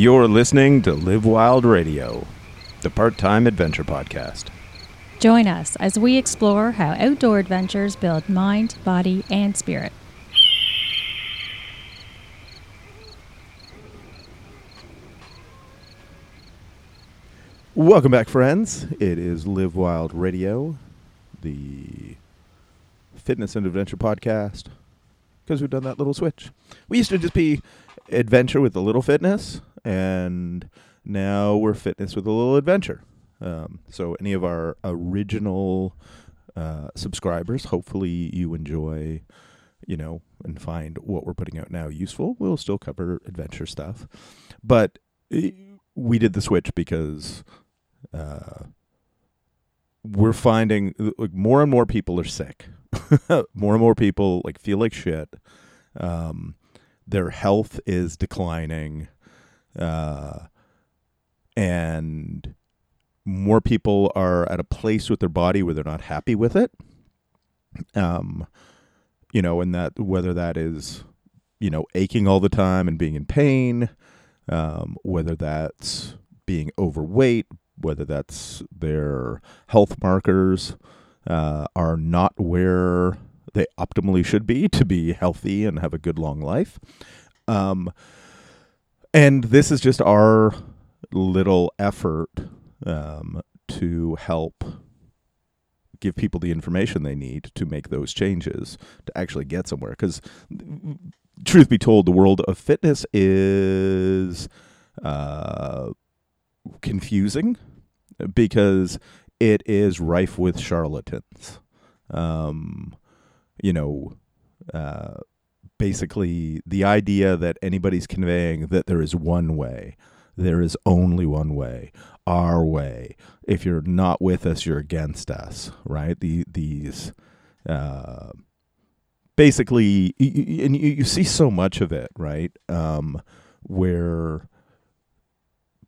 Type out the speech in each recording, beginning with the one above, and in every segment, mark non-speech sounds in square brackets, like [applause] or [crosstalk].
You're listening to Live Wild Radio, the part time adventure podcast. Join us as we explore how outdoor adventures build mind, body, and spirit. Welcome back, friends. It is Live Wild Radio, the fitness and adventure podcast, because we've done that little switch. We used to just be adventure with a little fitness, and now we're fitness with a little adventure. Um, so, any of our original uh, subscribers, hopefully you enjoy, you know, and find what we're putting out now useful. We'll still cover adventure stuff, but eh, we did the switch because uh, we're finding like more and more people are sick. [laughs] more and more people like feel like shit. Um, their health is declining, uh, and more people are at a place with their body where they're not happy with it. Um, you know, and that whether that is, you know, aching all the time and being in pain, um, whether that's being overweight, whether that's their health markers uh, are not where they optimally should be to be healthy and have a good long life. Um, and this is just our little effort um, to help give people the information they need to make those changes to actually get somewhere. Because, truth be told, the world of fitness is uh, confusing because it is rife with charlatans. Um, you know, uh, basically the idea that anybody's conveying that there is one way, there is only one way, our way. If you're not with us, you're against us, right? The, these, uh, basically, and you, you see so much of it, right? Um, where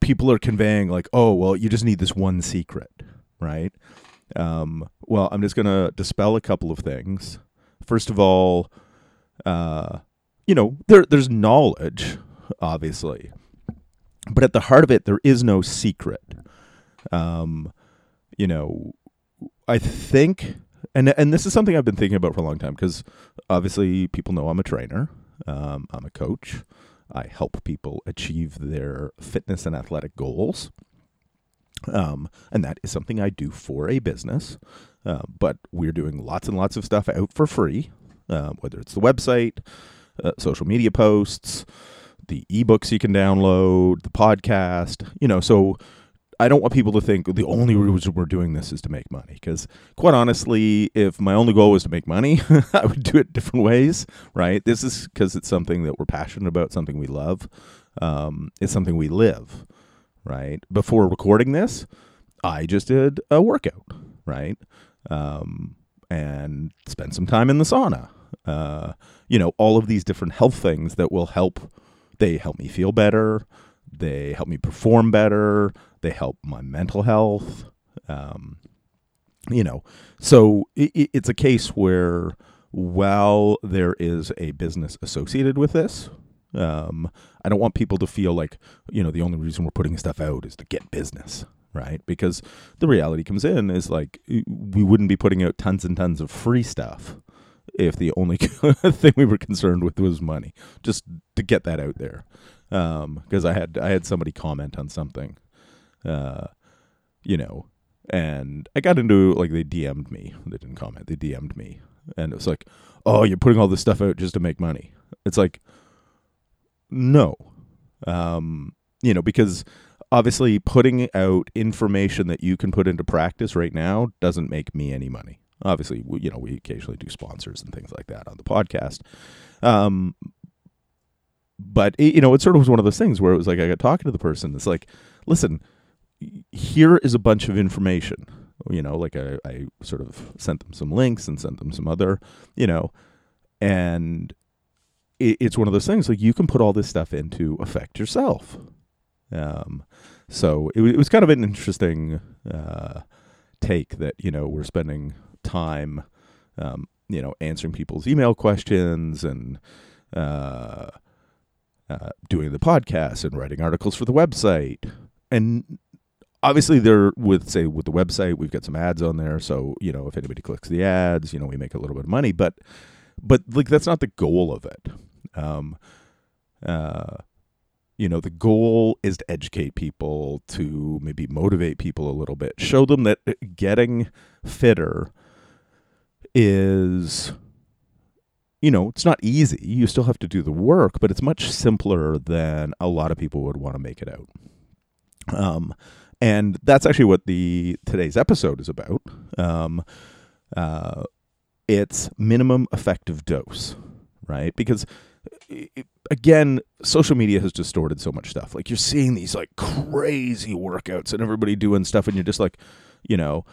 people are conveying like, oh, well, you just need this one secret, right? Um, well, I'm just going to dispel a couple of things. First of all, uh, you know, there there's knowledge, obviously, but at the heart of it, there is no secret. Um, you know, I think, and and this is something I've been thinking about for a long time because obviously people know I'm a trainer, um, I'm a coach, I help people achieve their fitness and athletic goals. Um, and that is something I do for a business. Uh, but we're doing lots and lots of stuff out for free, uh, whether it's the website, uh, social media posts, the ebooks you can download, the podcast, you know, so I don't want people to think the only reason we're doing this is to make money. Because, quite honestly, if my only goal was to make money, [laughs] I would do it different ways, right? This is because it's something that we're passionate about, something we love. Um, it's something we live, right? Before recording this, I just did a workout, right? Um, and spend some time in the sauna. Uh, you know, all of these different health things that will help. They help me feel better. They help me perform better. They help my mental health. Um, you know, so it, it's a case where while there is a business associated with this, um, I don't want people to feel like, you know, the only reason we're putting stuff out is to get business, right? Because the reality comes in is like we wouldn't be putting out tons and tons of free stuff if the only [laughs] thing we were concerned with was money. Just to get that out there, because um, I had I had somebody comment on something uh, you know, and I got into like they DM'd me. They didn't comment. They DM'd me, and it was like, "Oh, you're putting all this stuff out just to make money." It's like, no, um, you know, because obviously putting out information that you can put into practice right now doesn't make me any money. Obviously, you know, we occasionally do sponsors and things like that on the podcast. Um, but it, you know, it sort of was one of those things where it was like I got talking to the person. It's like, listen, here is a bunch of information. You know, like I, I sort of sent them some links and sent them some other, you know, and it, it's one of those things like you can put all this stuff into effect yourself. Um, so it, it was kind of an interesting uh, take that you know we're spending time, um, you know, answering people's email questions and uh, uh, doing the podcast and writing articles for the website. And obviously, there with say with the website, we've got some ads on there. So you know, if anybody clicks the ads, you know, we make a little bit of money. But but like that's not the goal of it. Um, uh, you know, the goal is to educate people, to maybe motivate people a little bit, show them that uh, getting fitter is you know, it's not easy. You still have to do the work, but it's much simpler than a lot of people would want to make it out. Um, and that's actually what the today's episode is about. Um, uh, it's minimum effective dose, right? Because again, social media has distorted so much stuff. Like you're seeing these like crazy workouts and everybody doing stuff, and you're just like, you know,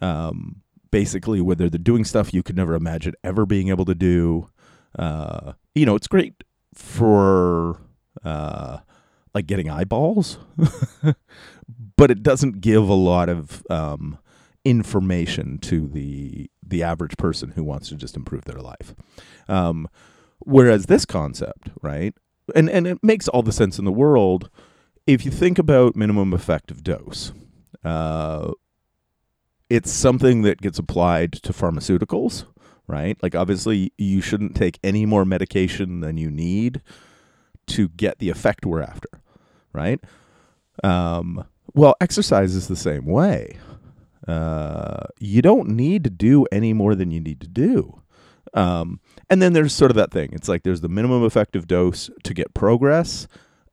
um, basically whether they're doing stuff you could never imagine ever being able to do uh, you know, it's great for uh, like getting eyeballs, [laughs] but it doesn't give a lot of um, information to the the average person who wants to just improve their life. Um, whereas this concept, right, and and it makes all the sense in the world if you think about minimum effective dose. Uh, it's something that gets applied to pharmaceuticals right? Like, obviously, you shouldn't take any more medication than you need to get the effect we're after, right? Um, well, exercise is the same way. Uh, you don't need to do any more than you need to do. Um, and then there's sort of that thing. It's like there's the minimum effective dose to get progress,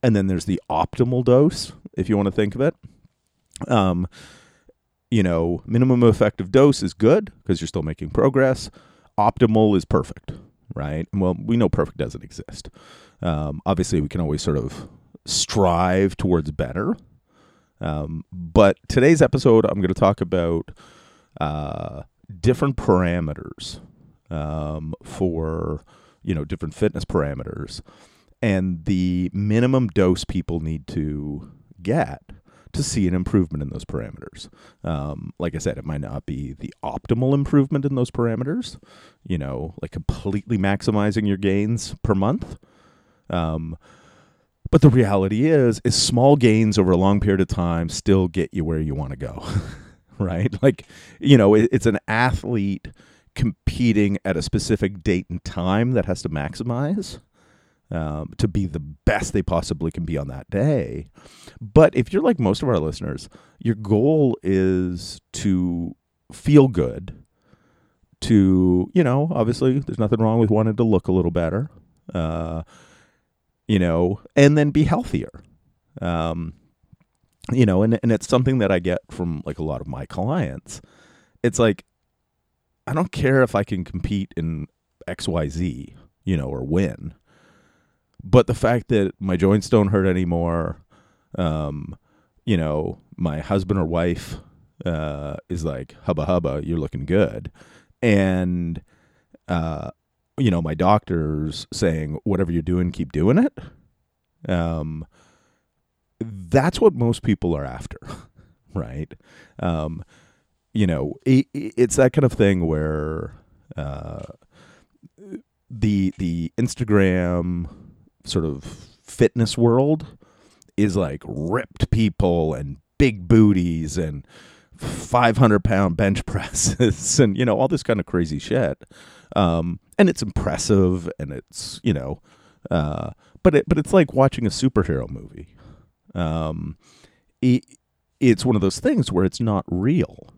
and then there's the optimal dose, if you want to think of it. Um, you know, minimum effective dose is good because you're still making progress optimal is perfect, right? Well, we know perfect doesn't exist. Um, obviously, we can always sort of strive towards better. Um, but today's episode, I'm going to talk about uh, different parameters um, for you know different fitness parameters and the minimum dose people need to get to see an improvement in those parameters. Um, like I said, it might not be the optimal improvement in those parameters, you know, like completely maximizing your gains per month. Um, but the reality is, is small gains over a long period of time still get you where you want to go, [laughs] right? Like, you know, it, it's an athlete competing at a specific date and time that has to maximize um, to be the best they possibly can be on that day. But if you're like most of our listeners, your goal is to feel good, to, you know, obviously there's nothing wrong with wanting to look a little better, uh, you know, and then be healthier. Um, you know, and, and it's something that I get from like a lot of my clients. It's like, I don't care if I can compete in XYZ, you know, or win but the fact that my joints don't hurt anymore, um, you know, my husband or wife uh, is like, hubba hubba, you're looking good. And, uh, you know, my doctor's saying, whatever you're doing, keep doing it. Um, that's what most people are after, [laughs] right? Um, you know, it, it's that kind of thing where uh, the the Instagram sort of fitness world is like ripped people and big booties and 500 pound bench [laughs] presses and you know all this kind of crazy shit. Um, and it's impressive and it's you know uh, but it but it's like watching a superhero movie. Um, it, it's one of those things where it's not real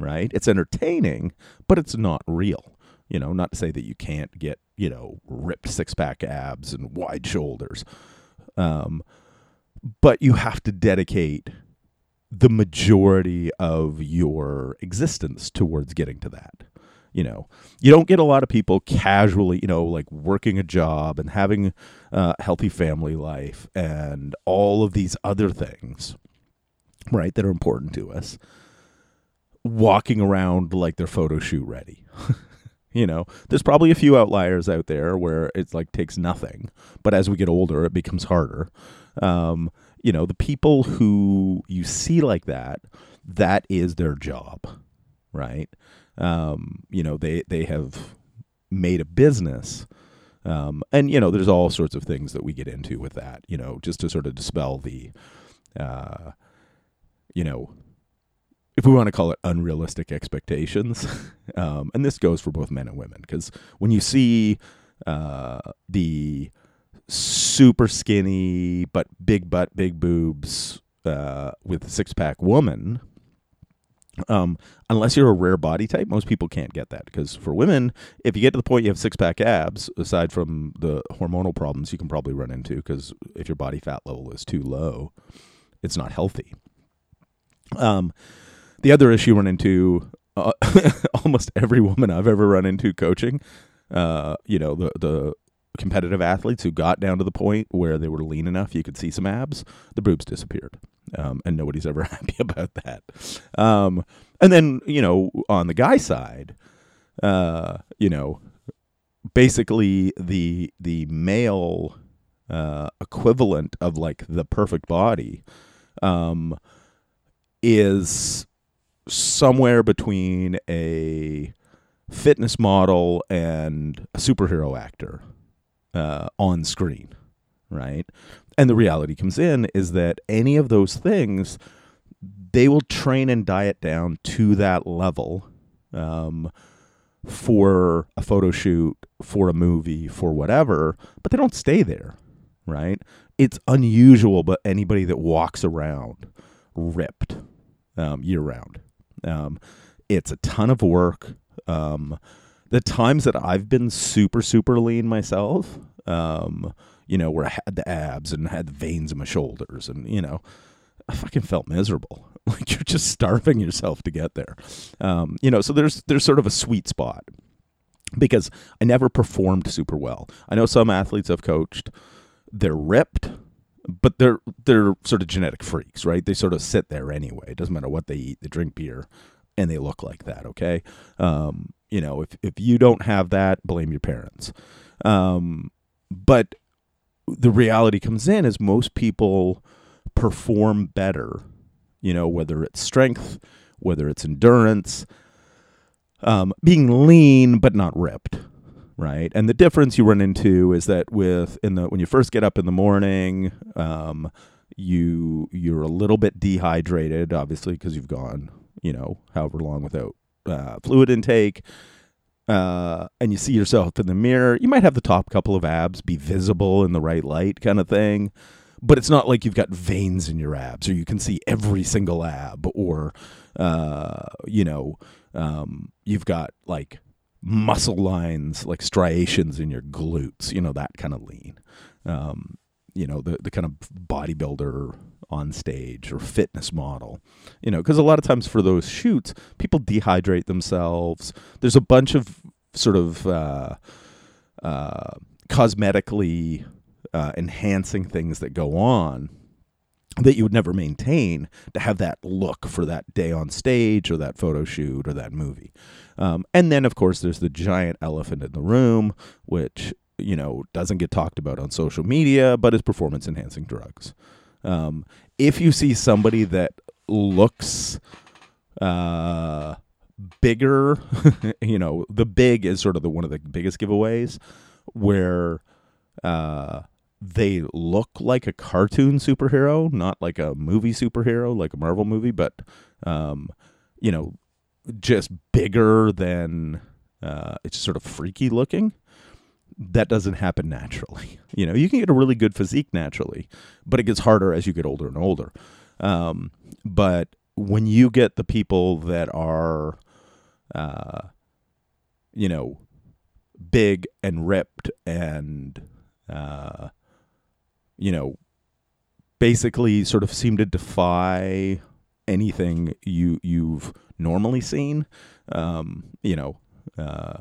right it's entertaining but it's not real you know, not to say that you can't get, you know, ripped six pack abs and wide shoulders. Um, but you have to dedicate the majority of your existence towards getting to that. You know, you don't get a lot of people casually, you know, like working a job and having a healthy family life and all of these other things, right, that are important to us, walking around like they're photo shoot ready. [laughs] You know, there's probably a few outliers out there where it's like takes nothing, but as we get older, it becomes harder. Um, you know, the people who you see like that, that is their job, right? Um, you know, they they have made a business Um, and you know, there's all sorts of things that we get into with that. You know, just to sort of dispel the, uh, you know, if we want to call it unrealistic expectations, [laughs] um, and this goes for both men and women, because when you see uh, the super skinny but big butt, big boobs uh, with six pack woman, um, unless you're a rare body type, most people can't get that because for women, if you get to the point you have six pack abs, aside from the hormonal problems you can probably run into, because if your body fat level is too low, it's not healthy. Um, the other issue run into uh, [laughs] almost every woman I've ever run into coaching, uh, you know, the the competitive athletes who got down to the point where they were lean enough you could see some abs, the boobs disappeared. Um, and nobody's ever [laughs] happy about that. Um, and then, you know, on the guy side, uh, you know, basically the the male uh, equivalent of like the perfect body um, is somewhere between a fitness model and a superhero actor uh, on screen, right? And the reality comes in is that any of those things, they will train and diet down to that level um, for a photo shoot, for a movie, for whatever, but they don't stay there, right? It's unusual, but anybody that walks around ripped um, year round. Um, it's a ton of work. Um, the times that I've been super, super lean myself, um, you know, where I had the abs and had the veins in my shoulders and, you know, I fucking felt miserable. [laughs] Like you're just starving yourself to get there. Um, you know, so there's there's sort of a sweet spot because I never performed super well. I know some athletes I've coached, they're ripped, but they're they're sort of genetic freaks, right? They sort of sit there anyway. It doesn't matter what they eat. They drink beer and they look like that, okay? Um, you know, if if you don't have that, blame your parents. Um, but the reality comes in is most people perform better you know, whether it's strength, whether it's endurance, um, being lean but not ripped, right? And the difference you run into is that with in the when you first get up in the morning, um, you you're a little bit dehydrated, obviously because you've gone, you know, however long without uh, fluid intake. Uh, and you see yourself in the mirror, you might have the top couple of abs be visible in the right light, kind of thing but it's not like you've got veins in your abs or you can see every single ab or uh, you know um, you've got like muscle lines like striations in your glutes you know that kind of lean. Um, you know the, the kind of bodybuilder on stage or fitness model you know because a lot of times for those shoots people dehydrate themselves. There's a bunch of sort of uh, uh, cosmetically uh, enhancing things that go on that you would never maintain to have that look for that day on stage or that photo shoot or that movie. Um, and then, of course, there's the giant elephant in the room, which you know doesn't get talked about on social media, but is performance enhancing drugs. Um, if you see somebody that looks uh, bigger, [laughs] you know, the big is sort of the one of the biggest giveaways where uh, they look like a cartoon superhero, not like a movie superhero, like a Marvel movie, but um, you know, just bigger than uh, it's sort of freaky looking. That doesn't happen naturally. [laughs] You know, you can get a really good physique naturally, but it gets harder as you get older and older. Um, but when you get the people that are, uh, you know, big and ripped and uh, you know, basically sort of seem to defy anything you you've normally seen. Um, you know, uh,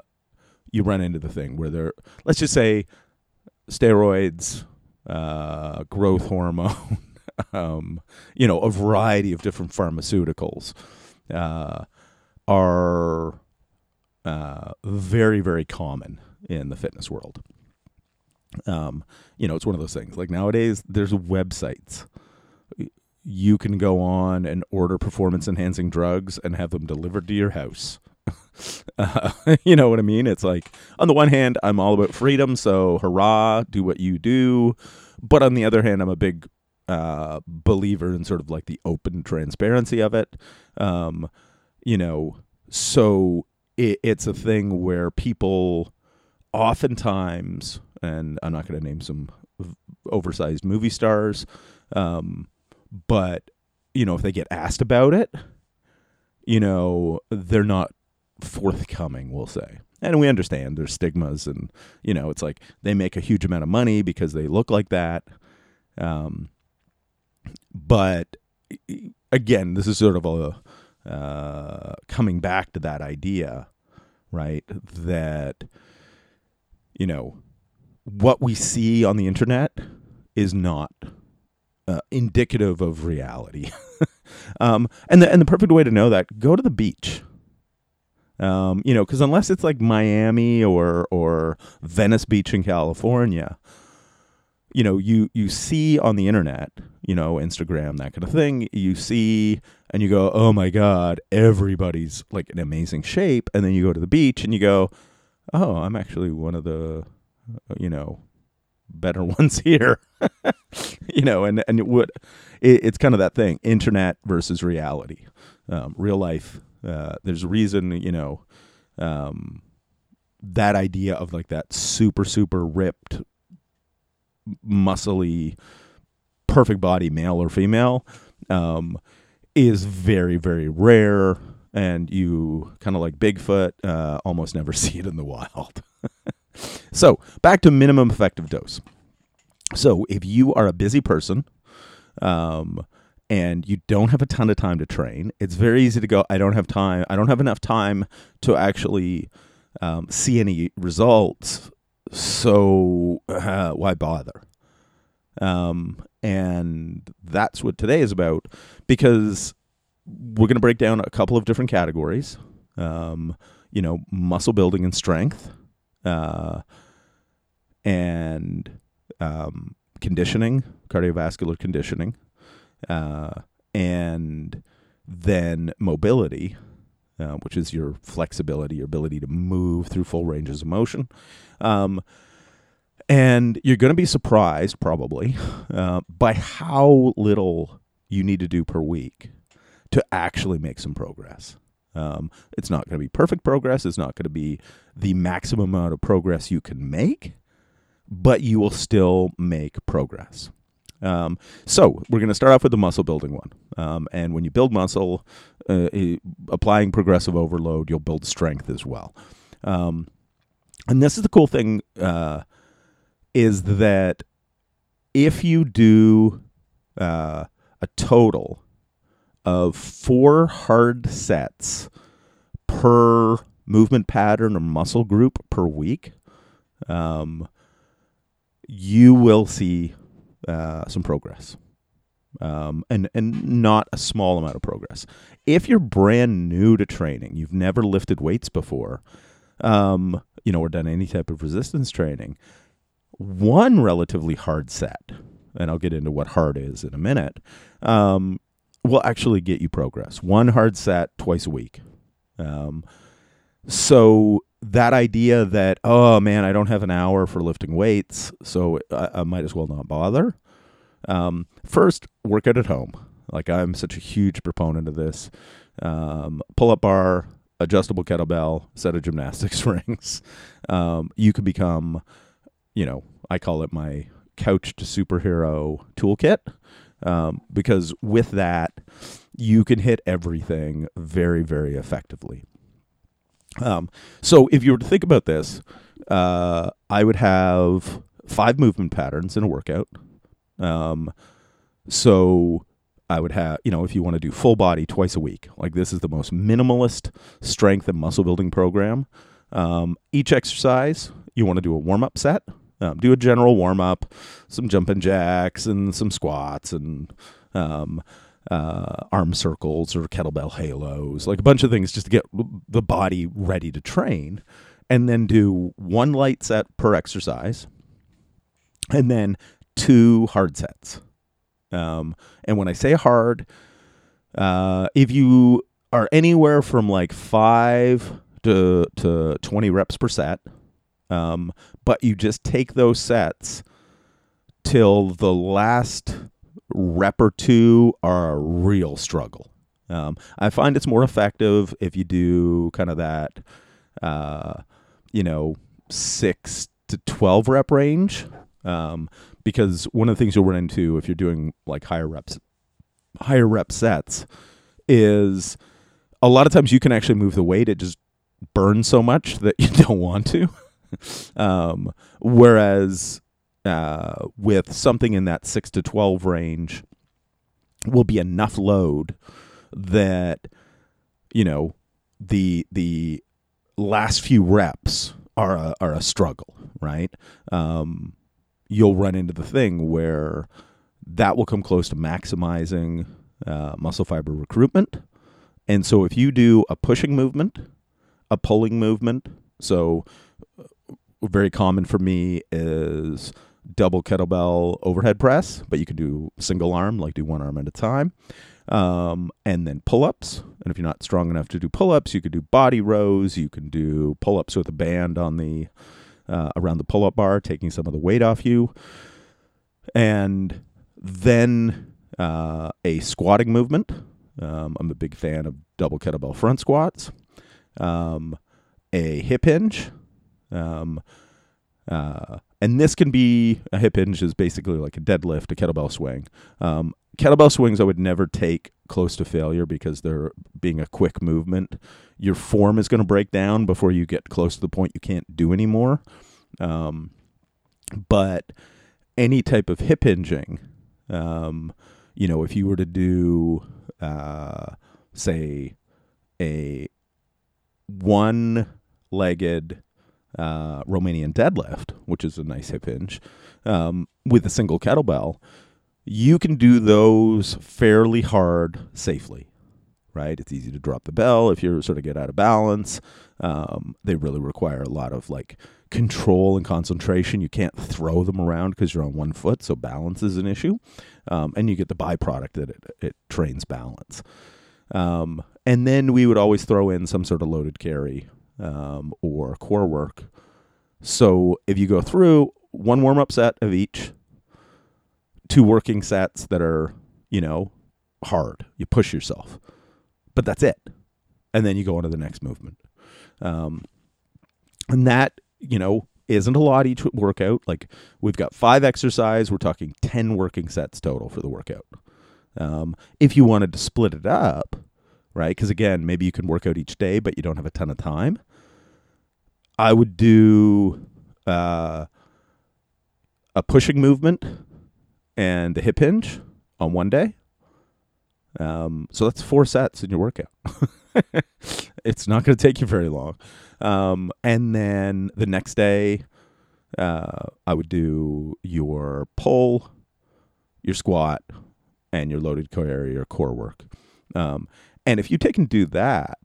you run into the thing where they're let's just say steroids, uh, growth hormone, [laughs] um, you know, a variety of different pharmaceuticals uh, are uh, very very common in the fitness world um, you know, it's one of those things. Like nowadays, there's websites you can go on and order performance enhancing drugs and have them delivered to your house. [laughs] Uh, you know what I mean? It's like, on the one hand, I'm all about freedom, so hurrah, do what you do. But on the other hand, I'm a big uh, believer in sort of like the open transparency of it. Um, you know, so it, it's a thing where people oftentimes, and I'm not going to name some oversized movie stars, um, but you know, if they get asked about it, you know, they're not forthcoming, we'll say. And we understand there's stigmas, and you know, it's like they make a huge amount of money because they look like that. Um, but again, this is sort of a uh, coming back to that idea, right? That you know what we see on the internet is not uh, indicative of reality. [laughs] um, and the and the perfect way to know that, go to the beach. Um, you know, because unless it's like Miami or or Venice Beach in California, you know, you you see on the internet, you know, Instagram, that kind of thing, you see and you go, "Oh my god, everybody's like in amazing shape." And then you go to the beach and you go, "Oh, I'm actually one of the you know, better [laughs] ones here." [laughs] you know, and and it would it, it's kind of that thing, internet versus reality. Um, real life uh, there's a reason, you know, um, that idea of like that super super ripped muscly, perfect body, male or female, um, is very, very rare. And you kind of like Bigfoot, uh, almost never [laughs] see it in the wild. So, back to minimum effective dose. So, if you are a busy person, um, and you don't have a ton of time to train, it's very easy to go, I don't have time. I don't have enough time to actually um, see any results so uh, why bother? Um, and that's what today is about because we're going to break down a couple of different categories. Um, you know, muscle building and strength, uh, and um, conditioning, cardiovascular conditioning, uh, and then mobility, uh, which is your flexibility, your ability to move through full ranges of motion. Um, and you're going to be surprised, probably, uh, by how little you need to do per week to actually make some progress. Um, it's not going to be perfect progress. It's not going to be the maximum amount of progress you can make, but you will still make progress. Um, so we're going to start off with the muscle building one. Um, and when you build muscle, uh, applying progressive overload, you'll build strength as well. Um, and this is the cool thing uh, is that if you do uh, a total of four hard sets per movement pattern or muscle group per week, um, you will see uh, some progress. Um, and and not a small amount of progress. If you're brand new to training, you've never lifted weights before, um, you know, or done any type of resistance training, one relatively hard set, and I'll get into what hard is in a minute, um, will actually get you progress. One hard set twice a week. So that idea that oh man, I don't have an hour for lifting weights, so I, I might as well not bother. Um, first, work out at home. Like I'm such a huge proponent of this. Um, pull up bar, adjustable kettlebell, set of gymnastics [laughs] rings. Um, you can become, you know, I call it my couch to superhero toolkit. Um, because with that, you can hit everything very, very effectively. Um, so if you were to think about this, uh, I would have five movement patterns in a workout. Um, so I would have, you know, if you want to do full body twice a week, like this is the most minimalist strength and muscle building program. Um, each exercise, you want to do a warm up set. Um, do a general warm up, some jumping jacks and some squats and um, uh, arm circles or kettlebell halos, like a bunch of things just to get the body ready to train. And then do one light set per exercise. And then two hard sets. Um, and when I say hard, uh, if you are anywhere from like five to to twenty reps per set. Um, but you just take those sets till the last rep or two are a real struggle. Um, I find it's more effective if you do kind of that, uh, you know, six to 12 rep range. Um, because one of the things you'll run into if you're doing like higher reps, higher rep sets is a lot of times you can actually move the weight. It just burns so much that [laughs] you don't want to. [laughs] um, whereas uh, with something in that six to 12 range will be enough load that, you know, the, the last few reps are a, are a struggle, right? Um, you'll run into the thing where that will come close to maximizing uh, muscle fiber recruitment. And so if you do a pushing movement, a pulling movement, so uh, very common for me is double kettlebell overhead press, but you can do single arm, like do one arm at a time. Um, and then pull ups. And if you're not strong enough to do pull ups, you could do body rows. You can do pull ups with a band on the uh, around the pull up bar, taking some of the weight off you. And then uh, a squatting movement. Um, I'm a big fan of double kettlebell front squats. Um, a hip hinge. Um, uh, and this can be a hip hinge is basically like a deadlift, a kettlebell swing. Um, kettlebell swings I would never take close to failure because they're being a quick movement. Your form is going to break down before you get close to the point you can't do anymore. Um, but any type of hip hinging, um, you know, if you were to do, uh, say, a one legged uh, Romanian deadlift, which is a nice hip hinge, um, with a single kettlebell, you can do those fairly hard safely. Right, it's easy to drop the bell if you sort of get out of balance. Um, they really require a lot of like control and concentration. You can't throw them around because you're on one foot, so balance is an issue, um, and you get the byproduct that it, it trains balance. Um, and then we would always throw in some sort of loaded carry um, or core work. So if you go through one warm up set of each, two working sets that are, you know, hard, you push yourself, but that's it. And then you go on to the next movement. Um, and that, you know, isn't a lot each workout. Like we've got five exercise, we're talking 10 working sets total for the workout. Um, if you wanted to split it up, right? Because again, maybe you can work out each day, but you don't have a ton of time. I would do uh, a pushing movement and a hip hinge on one day. Um, so that's four sets in your workout. [laughs] it's not going to take you very long. Um, and then the next day, uh, I would do your pull, your squat, and your loaded carry or core work. Um, and if you take and do that,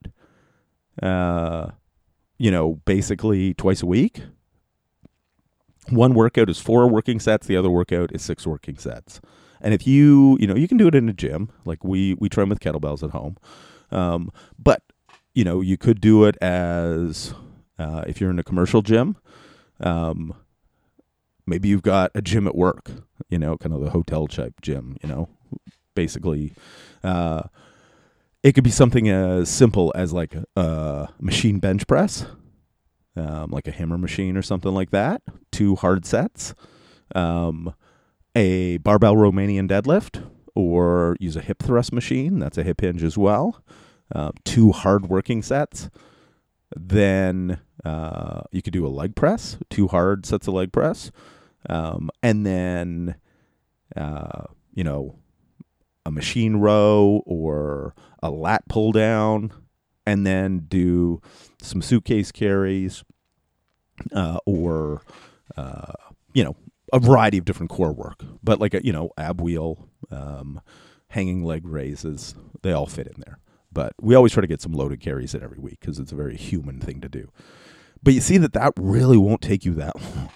uh, you know, basically twice a week. One workout is four working sets, the other workout is six working sets. And if you, you know, you can do it in a gym, like we we train with kettlebells at home. Um, but you know, you could do it as uh, if you're in a commercial gym. Um, maybe you've got a gym at work, you know, kind of the hotel type gym, you know, basically. Uh, it could be something as simple as like a machine bench press, um, like a hammer machine or something like that. Two hard sets, um, a barbell Romanian deadlift, or use a hip thrust machine. That's a hip hinge as well. Uh, two hard working sets. Then uh, you could do a leg press, two hard sets of leg press, um, and then uh, you know a machine row or a lat pull down, and then do some suitcase carries uh, or, uh, you know, a variety of different core work. But like, a, you know, ab wheel, um, hanging leg raises, they all fit in there. But we always try to get some loaded carries in every week because it's a very human thing to do. But you see that that really won't take you that [laughs] long.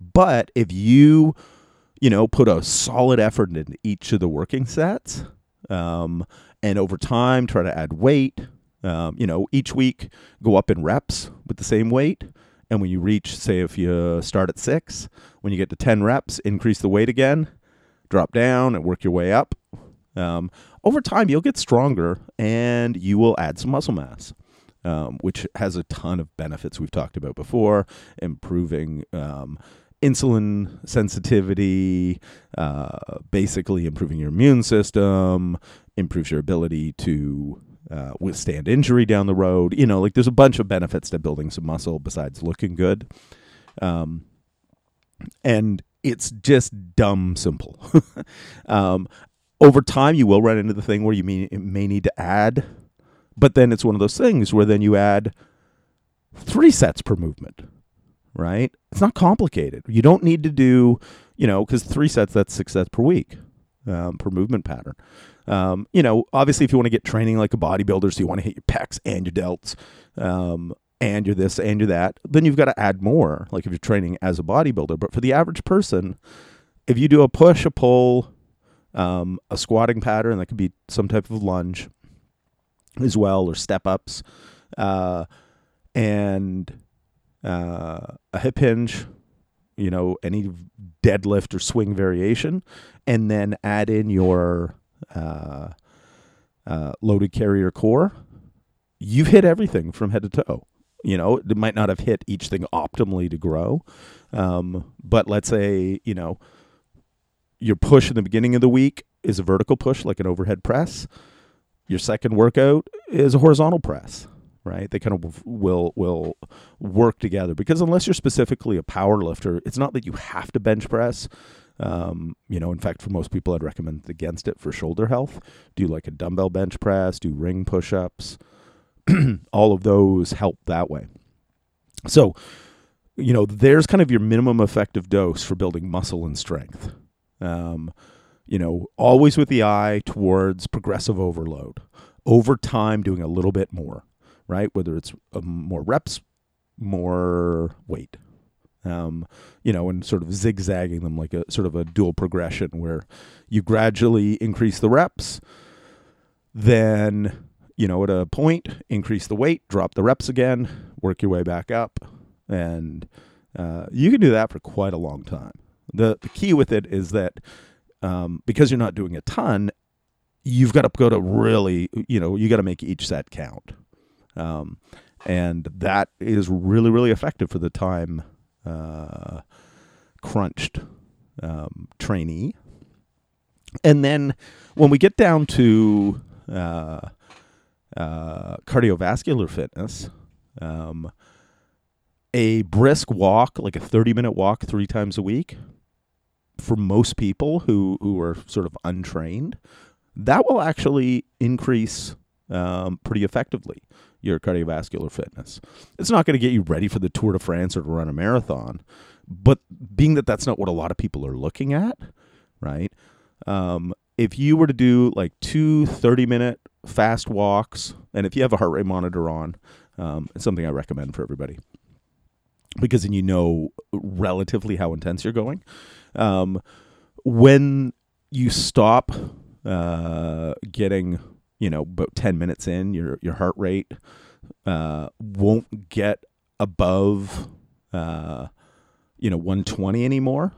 But if you you know, put a solid effort into each of the working sets, um, and over time try to add weight. Um, you know, each week go up in reps with the same weight. And when you reach, say, if you start at six, when you get to 10 reps, increase the weight again, drop down and work your way up. Um, over time, you'll get stronger and you will add some muscle mass, um, which has a ton of benefits we've talked about before, improving um, insulin sensitivity, uh, basically improving your immune system, improves your ability to uh, withstand injury down the road. You know, like there's a bunch of benefits to building some muscle besides looking good. Um, and it's just dumb simple. [laughs] um, over time, you will run into the thing where you may, may need to add, but then it's one of those things where then you add three sets per movement, right? It's not complicated. You don't need to do, you know, because three sets, that's six sets per week um, per movement pattern. Um, you know, obviously, if you want to get training like a bodybuilder, so you want to hit your pecs and your delts, um, and you're this and you're that, then you've got to add more. Like if you're training as a bodybuilder, but for the average person, if you do a push, a pull, um, a squatting pattern that could be some type of lunge as well, or step ups, uh, and uh, a hip hinge, you know, any deadlift or swing variation, and then add in your uh, uh, loaded carry or core, you've hit everything from head to toe. You know, it might not have hit each thing optimally to grow, um, but let's say you know your push in the beginning of the week is a vertical push, like an overhead press. Your second workout is a horizontal press right? They kind of will will work together because unless you're specifically a power lifter, it's not that you have to bench press. Um, you know, in fact, for most people, I'd recommend against it for shoulder health. Do like a dumbbell bench press, do ring push ups. [clears throat] All of those help that way. So, you know, there's kind of your minimum effective dose for building muscle and strength. Um, you know, always with the eye towards progressive overload. Over time, doing a little bit more right? Whether it's um, more reps, more weight, um, you know, and sort of zigzagging them like a sort of a dual progression where you gradually increase the reps, then, you know, at a point, increase the weight, drop the reps again, work your way back up. And uh, you can do that for quite a long time. The, the key with it is that um, because you're not doing a ton, you've got to go to really, you know, you got to make each set count. Um, and that is really, really effective for the time uh, crunched um, trainee. And then when we get down to uh, uh, cardiovascular fitness, um, a brisk walk, like a 30 minute walk three times a week, for most people who, who are sort of untrained, that will actually increase um, pretty effectively your cardiovascular fitness. It's not going to get you ready for the Tour de France or to run a marathon, but being that that's not what a lot of people are looking at, right? Um, if you were to do like two 30 minute fast walks, and if you have a heart rate monitor on, um, it's something I recommend for everybody because then you know relatively how intense you're going. Um, when you stop uh, getting you know, about 10 minutes in, your your heart rate uh, won't get above uh, you know 120 anymore.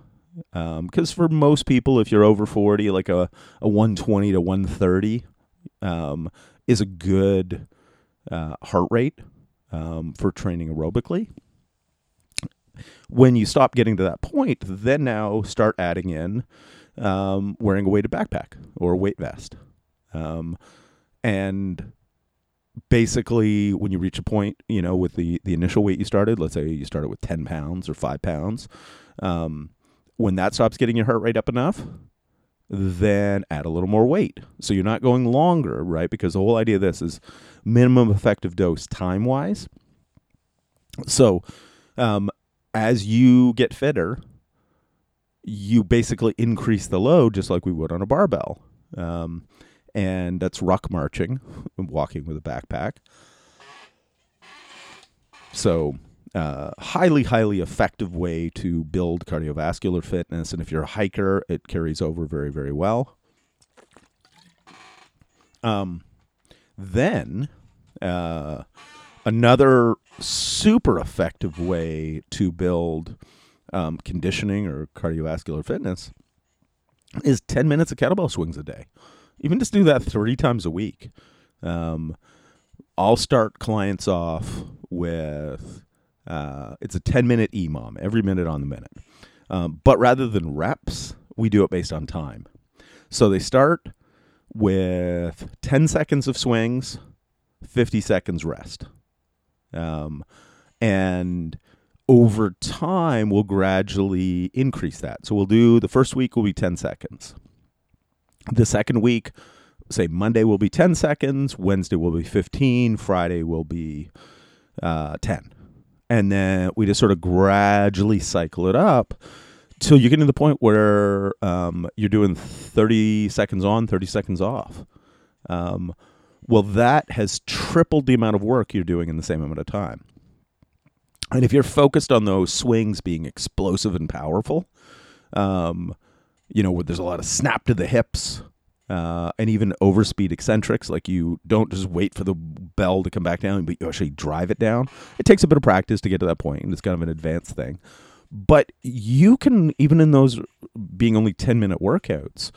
Because um, for most people, if you're over 40, like a, a 120 to 130 um, is a good uh, heart rate um, for training aerobically. When you stop getting to that point, then now start adding in um, wearing a weighted backpack or a weight vest. Um, and basically when you reach a point you know with the the initial weight you started let's say you started with 10 pounds or 5 pounds um, when that stops getting your heart rate up enough then add a little more weight. So you're not going longer right? Because the whole idea of this is minimum effective dose time wise so um, as you get fitter you basically increase the load just like we would on a barbell. Um, and that's ruck marching, [laughs] walking with a backpack. So, uh, highly, highly effective way to build cardiovascular fitness. And if you're a hiker, it carries over very, very well. Um, then uh, another super effective way to build um, conditioning or cardiovascular fitness is 10 minutes of kettlebell swings a day. Even just do that three times a week. Um, I'll start clients off with uh, it's a 10 minute EMOM, every minute on the minute. Um, but rather than reps, we do it based on time. So they start with 10 seconds of swings, 50 seconds rest. Um, and over time, we'll gradually increase that. So we'll do the first week will be 10 seconds. The second week, say Monday will be 10 seconds, Wednesday will be 15, Friday will be uh, 10. And then we just sort of gradually cycle it up till you get to the point where um, you're doing 30 seconds on, 30 seconds off. Um, well, that has tripled the amount of work you're doing in the same amount of time. And if you're focused on those swings being explosive and powerful, um, you know, where there's a lot of snap to the hips, uh, and even overspeed eccentrics. Like you don't just wait for the bell to come back down, but you actually drive it down. It takes a bit of practice to get to that point, and it's kind of an advanced thing. But you can, even in those being only 10 minute workouts,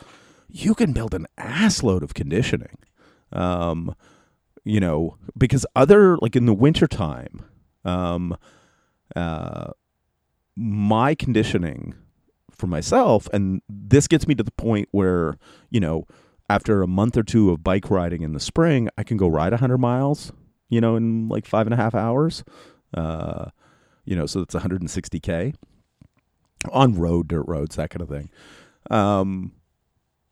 you can build an assload of conditioning. Um, you know, because other, like in the wintertime, um, uh, my conditioning for myself. And this gets me to the point where, you know, after a month or two of bike riding in the spring, I can go ride 100 miles, you know, in like five and a half hours. Uh, you know, so that's 160K on road, dirt roads, that kind of thing. Um,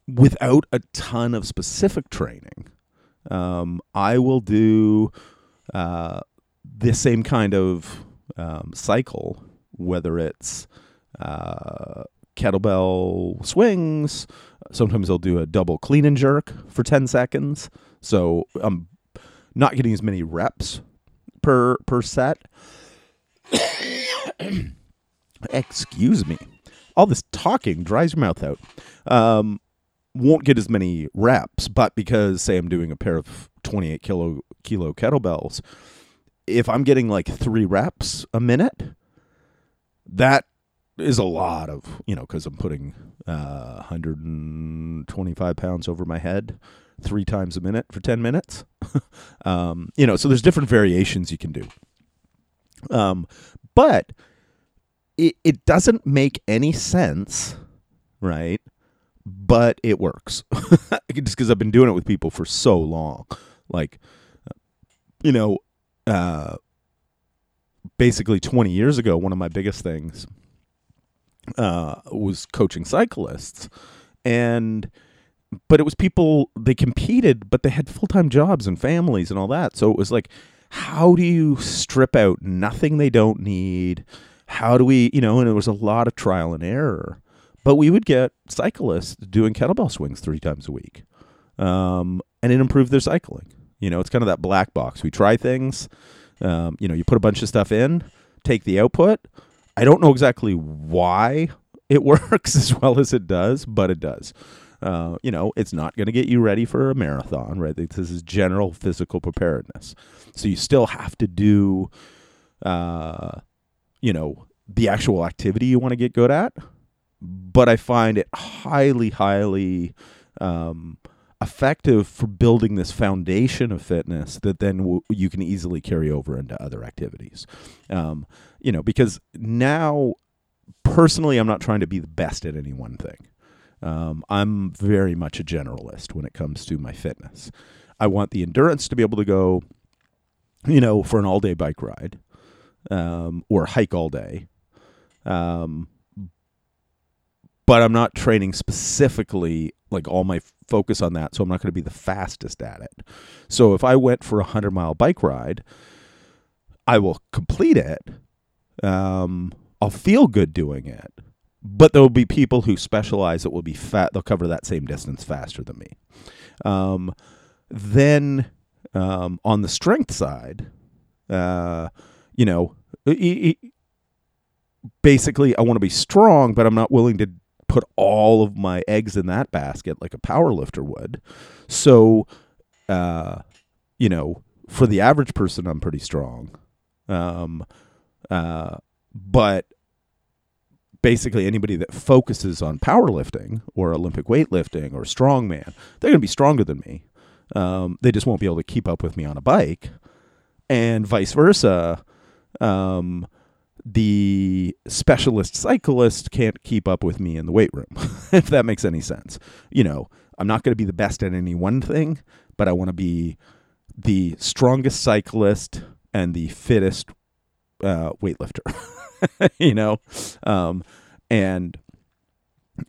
without a ton of specific training. Um, I will do uh, the same kind of um, cycle, whether it's uh, kettlebell swings. Sometimes I'll do a double clean and jerk for 10 seconds. So I'm not getting as many reps per per set. [coughs] Excuse me. All this talking dries your mouth out. Um, won't get as many reps, but because say I'm doing a pair of 28 kilo kilo kettlebells, if I'm getting like three reps a minute, that is a lot of you know because I'm putting uh, 125 pounds over my head three times a minute for 10 minutes. [laughs] um, you know, so there's different variations you can do. Um, but it it doesn't make any sense, right? But it works [laughs] just because I've been doing it with people for so long. Like, you know, uh, basically 20 years ago, one of my biggest things uh, was coaching cyclists, and but it was people they competed, but they had full time jobs and families and all that. So it was like, how do you strip out nothing they don't need? How do we, you know? And it was a lot of trial and error. But we would get cyclists doing kettlebell swings three times a week, um, and it improved their cycling. You know, it's kind of that black box. We try things. Um, you know, you put a bunch of stuff in, take the output. I don't know exactly why it [laughs] works as well as it does, but it does. Uh, you know, it's not going to get you ready for a marathon, right? This is general physical preparedness. So you still have to do, uh, you know, the actual activity you want to get good at. But I find it highly, highly um, effective for building this foundation of fitness that then w- you can easily carry over into other activities. Um, you know, because now, personally, I'm not trying to be the best at any one thing. Um, I'm very much a generalist when it comes to my fitness. I want the endurance to be able to go, you know, for an all day bike ride um, or hike all day. Um, but I'm not training specifically like all my focus on that, so I'm not going to be the fastest at it. So if I went for a hundred mile bike ride, I will complete it. Um, I'll feel good doing it, but there will be people who specialize that will be fat. They'll cover that same distance faster than me. Um, then um, on the strength side, uh, you know, basically I want to be strong, but I'm not willing to put all of my eggs in that basket like a power lifter would. So uh, you know, for the average person, I'm pretty strong. Um, uh, but basically, anybody that focuses on powerlifting or Olympic weightlifting or strongman, they're going to be stronger than me. Um, they just won't be able to keep up with me on a bike, and vice versa. Um, the specialist cyclist can't keep up with me in the weight room, [laughs] if that makes any sense. You know, I'm not going to be the best at any one thing, but I want to be the strongest cyclist and the fittest uh, weightlifter. [laughs] you know, um, and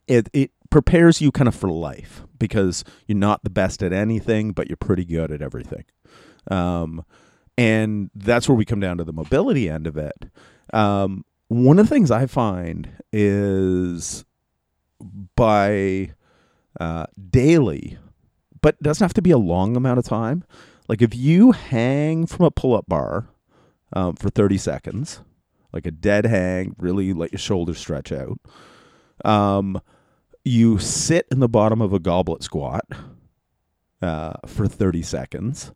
it it prepares you kind of for life because you're not the best at anything, but you're pretty good at everything. Um, and that's where we come down to the mobility end of it. Um, one of the things I find is by uh, daily, but doesn't have to be a long amount of time. Like if you hang from a pull up bar um, for 30 seconds, like a dead hang, really let your shoulders stretch out. Um, you sit in the bottom of a goblet squat uh, for 30 seconds,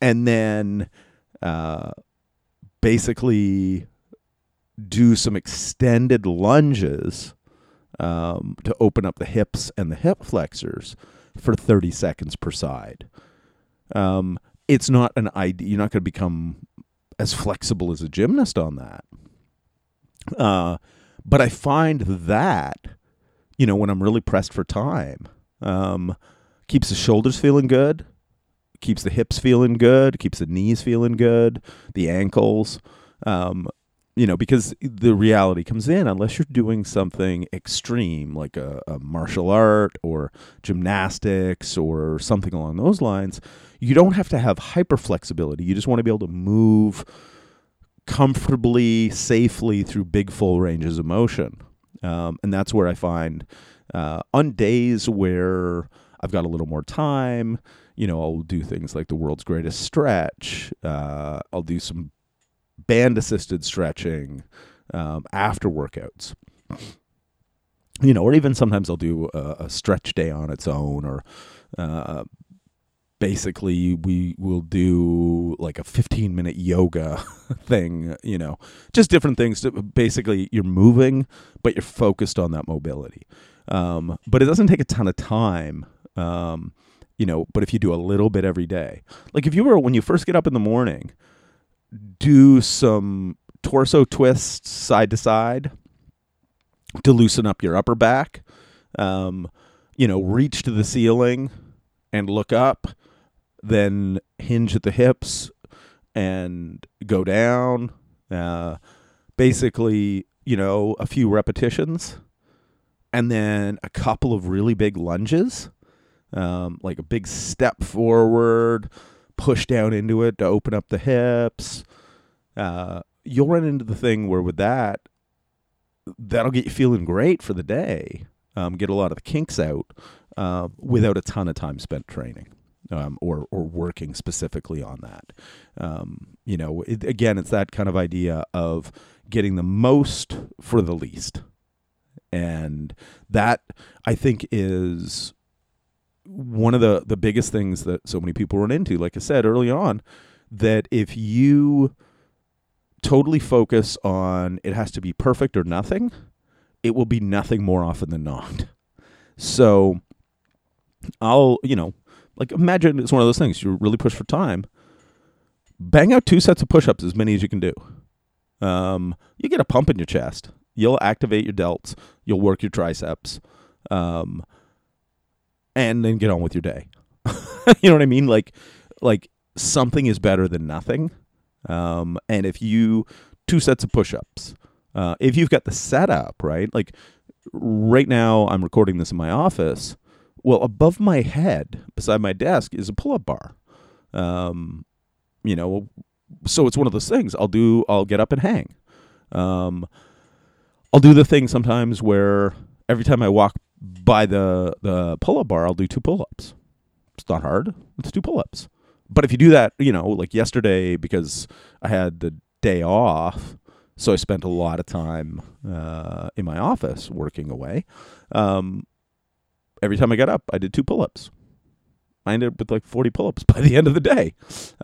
and then uh, basically do some extended lunges um, to open up the hips and the hip flexors for 30 seconds per side. Um, it's not an idea. You're not going to become as flexible as a gymnast on that. Uh, but I find that, you know, when I'm really pressed for time, um, keeps the shoulders feeling good, keeps the hips feeling good, keeps the knees feeling good, the ankles. Um, you know, because the reality comes in unless you're doing something extreme like a, a, martial art or gymnastics or something along those lines, you don't have to have hyper flexibility. You just want to be able to move comfortably, safely through big, full ranges of motion. Um, and that's where I find uh, on days where I've got a little more time, you know, I'll do things like the world's greatest stretch. Uh, I'll do some band assisted stretching um, after workouts. You know, or even sometimes I'll do a, a stretch day on its own, or uh, basically we will do like a 15 minute yoga [laughs] thing you know just different things to, basically you're moving but you're focused on that mobility um, but it doesn't take a ton of time um, you know but if you do a little bit every day like if you were when you first get up in the morning do some torso twists side to side to loosen up your upper back um, you know reach to the ceiling and look up then hinge at the hips and go down. Uh, basically, you know, a few repetitions and then a couple of really big lunges, um, like a big step forward, push down into it to open up the hips. Uh, you'll run into the thing where with that, that'll get you feeling great for the day. Um, get a lot of the kinks out uh, without a ton of time spent training um, or or working specifically on that. Um, you know, it, again, it's that kind of idea of getting the most for the least, and that I think is one of the the biggest things that so many people run into. Like I said early on, that if you totally focus on it has to be perfect or nothing, it will be nothing more often than not. So I'll, you know, like imagine it's one of those things you really push for time. Bang out two sets of push-ups, as many as you can do. Um, you get a pump in your chest. You'll activate your delts. You'll work your triceps, um, and then get on with your day. [laughs] you know what I mean? Like, like something is better than nothing. Um, and if you two sets of push-ups, uh, if you've got the setup right, like right now, I'm recording this in my office. Well, above my head, beside my desk, is a pull-up bar. Um, you know, so it's one of those things. I'll do. I'll get up and hang. Um, I'll do the thing sometimes where every time I walk by the the pull-up bar, I'll do two pull-ups. It's not hard. It's two pull-ups. But if you do that, you know, like yesterday, because I had the day off, so I spent a lot of time uh, in my office working away. Um, every time I got up, I did two pull ups. I ended up with like 40 pull ups [laughs] by the end of the day.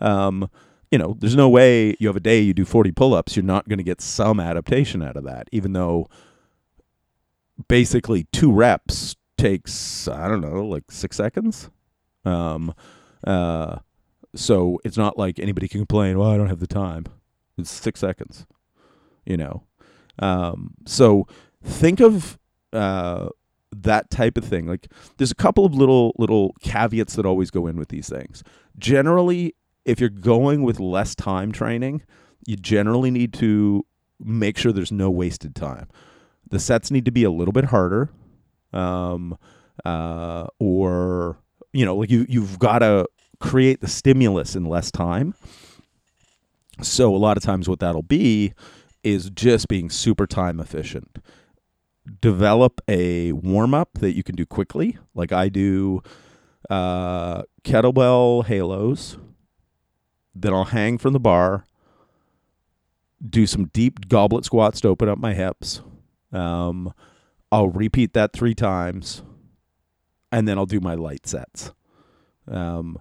Um, you know, there's no way you have a day you do 40 pull ups, you're not going to get some adaptation out of that, even though basically two reps takes, I don't know, like six seconds. Um, uh, so it's not like anybody can complain, well, I don't have the time. It's six seconds, you know. Um, so think of uh, that type of thing. Like there's a couple of little little caveats that always go in with these things. Generally, if you're going with less time training, you generally need to make sure there's no wasted time. The sets need to be a little bit harder, um, uh, or you know, like you you've got to create the stimulus in less time. So a lot of times, what that'll be is just being super time efficient. Develop a warm up that you can do quickly, like I do uh, kettlebell halos. Then I'll hang from the bar, do some deep goblet squats to open up my hips. Um, I'll repeat that three times, and then I'll do my light sets. Um,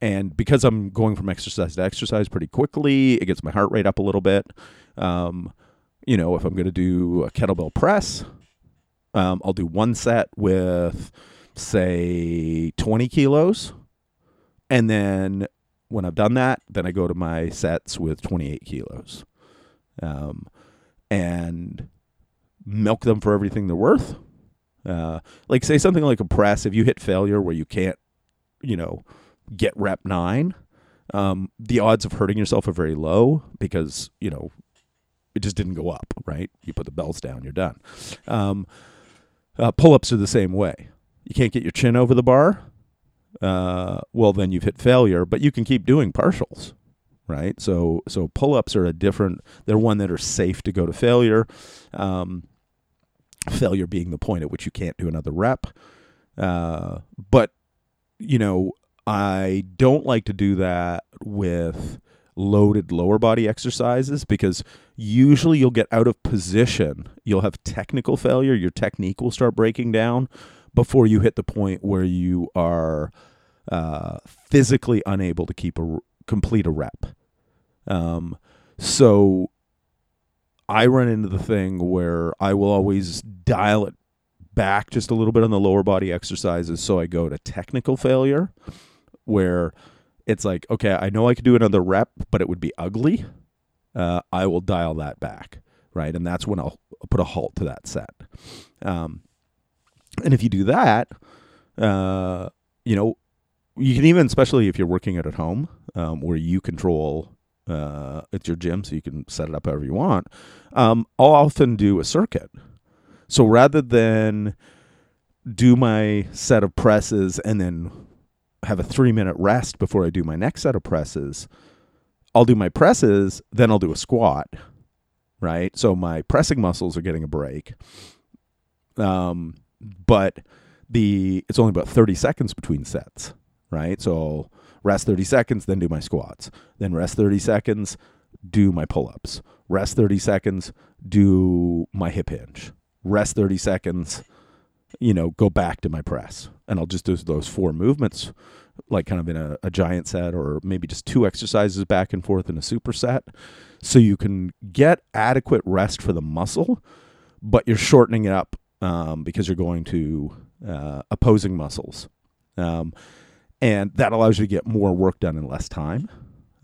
and because I'm going from exercise to exercise pretty quickly, it gets my heart rate up a little bit. Um, you know, if I'm going to do a kettlebell press, um, I'll do one set with, say, 20 kilos. And then when I've done that, then I go to my sets with 28 kilos. Um, and milk them for everything they're worth. Uh, like, say something like a press, if you hit failure where you can't, you know, get rep nine, um, the odds of hurting yourself are very low because, you know, it just didn't go up, right? You put the bells down, you're done. Um, uh, pull ups are the same way. You can't get your chin over the bar. Uh, well, then you've hit failure, but you can keep doing partials, right? So, so pull ups are a different. They're one that are safe to go to failure. Um, failure being the point at which you can't do another rep. Uh, but you know, I don't like to do that with loaded lower body exercises because usually you'll get out of position. You'll have technical failure. Your technique will start breaking down before you hit the point where you are uh, physically unable to keep a complete a rep. Um, so I run into the thing where I will always dial it back just a little bit on the lower body exercises so I go to technical failure where it's like, okay, I know I could do another rep, but it would be ugly. Uh, I will dial that back, right? And that's when I'll put a halt to that set. Um, and if you do that, uh, you know, you can even, especially if you're working out at home, um, where you control uh, it's your gym, so you can set it up however you want. Um, I'll often do a circuit. So rather than do my set of presses and then have a three minute rest before I do my next set of presses, I'll do my presses, then I'll do a squat, right? So my pressing muscles are getting a break. Um, but the it's only about 30 seconds between sets, right? So rest 30 seconds, then do my squats, then rest 30 seconds, do my pull ups, rest 30 seconds, do my hip hinge, rest 30 seconds, you know, go back to my press. And I'll just do those four movements, like kind of in a, a giant set or maybe just two exercises back and forth in a superset. So you can get adequate rest for the muscle, but you're shortening it up um, because you're going to uh, opposing muscles. Um, and that allows you to get more work done in less time.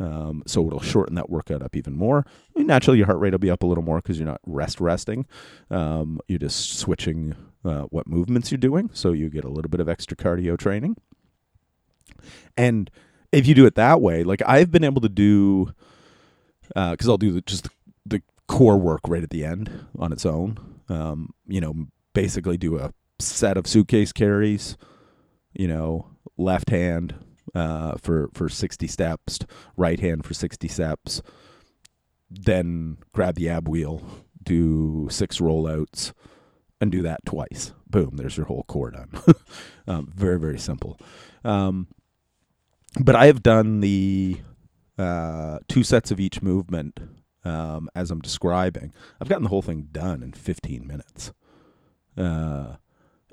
Um, so it'll shorten that workout up even more. I mean, naturally, your heart rate will be up a little more because you're not rest resting. Um, you're just switching uh, what movements you're doing, so you get a little bit of extra cardio training. And if you do it that way, like I've been able to do, because uh, I'll do the, just the, the, core work right at the end on its own. Um, you know, basically do a set of suitcase carries. You know, left hand uh, for for 60 steps, right hand for 60 steps, then grab the ab wheel, do six rollouts, and do that twice. Boom, there's your whole core done. [laughs] um, very very simple. Um, but I have done the uh, two sets of each movement um, as I'm describing. I've gotten the whole thing done in 15 minutes. Uh,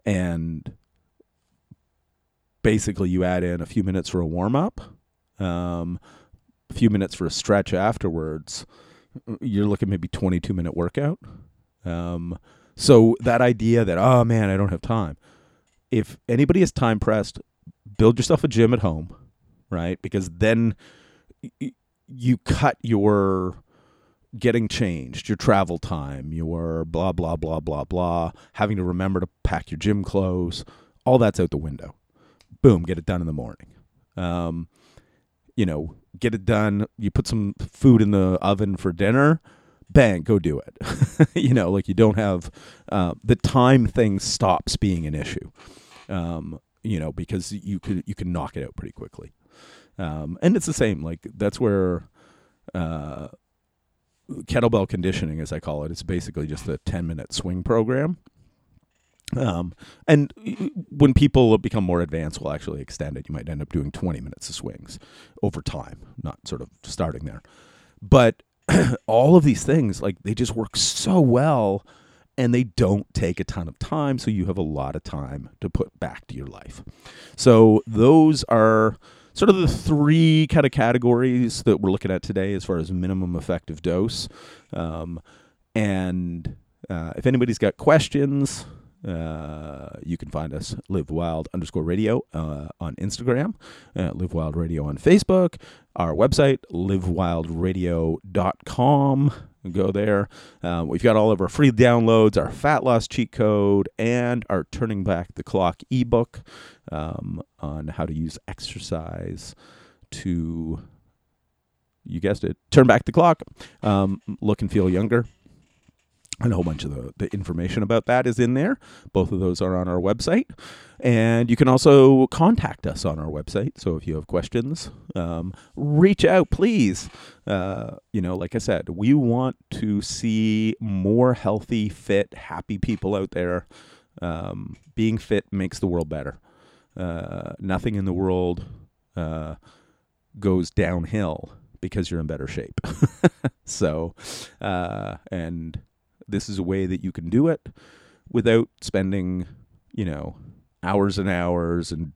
and basically you add in a few minutes for a warm up, um, a few minutes for a stretch afterwards. You're looking maybe 22 minute workout. Um, so that idea that oh man, I don't have time. If anybody is time pressed, build yourself a gym at home, right? Because then you cut your getting changed, your travel time, your blah blah blah blah blah, having to remember to pack your gym clothes, all that's out the window. Boom, get it done in the morning. Um, you know, get it done. You put some food in the oven for dinner. Bang, go do it. [laughs] you know, like you don't have uh, the time thing stops being an issue. Um, you know, because you could you can knock it out pretty quickly. Um, and it's the same. Like that's where uh, kettlebell conditioning, as I call it, it's basically just a ten minute swing program. Um, and when people become more advanced, we'll actually extend it. You might end up doing 20 minutes of swings over time, not sort of starting there. But [clears throat] all of these things, like they just work so well and they don't take a ton of time. So you have a lot of time to put back to your life. So those are sort of the three kind of categories that we're looking at today as far as minimum effective dose. Um, and uh, if anybody's got questions, uh, you can find us live wild underscore radio uh, on Instagram, uh, live wild radio on Facebook, our website livewildradio.com. Go there. Um, we've got all of our free downloads, our fat loss cheat code, and our turning back the clock ebook um, on how to use exercise to, you guessed it, turn back the clock, um, look and feel younger and a whole bunch of the, the information about that is in there. Both of those are on our website. And you can also contact us on our website. So if you have questions, um, reach out, please. Uh, you know, like I said, we want to see more healthy, fit, happy people out there. Um, being fit makes the world better. Uh, nothing in the world uh, goes downhill because you're in better shape. [laughs] so, uh, and this is a way that you can do it without spending, you know, hours and hours and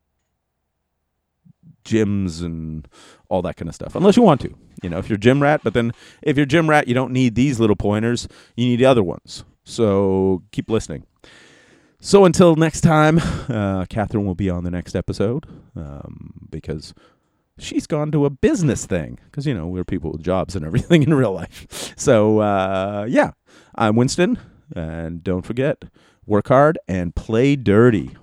gyms and all that kind of stuff. Unless you want to, you know, if you're gym rat. But then if you're gym rat, you don't need these little pointers. You need the other ones. So keep listening. So until next time, uh, Catherine will be on the next episode um, because she's gone to a business thing because you know we're people with jobs and everything [laughs] in real life. So uh, yeah, I'm Winston, and don't forget, work hard and play dirty.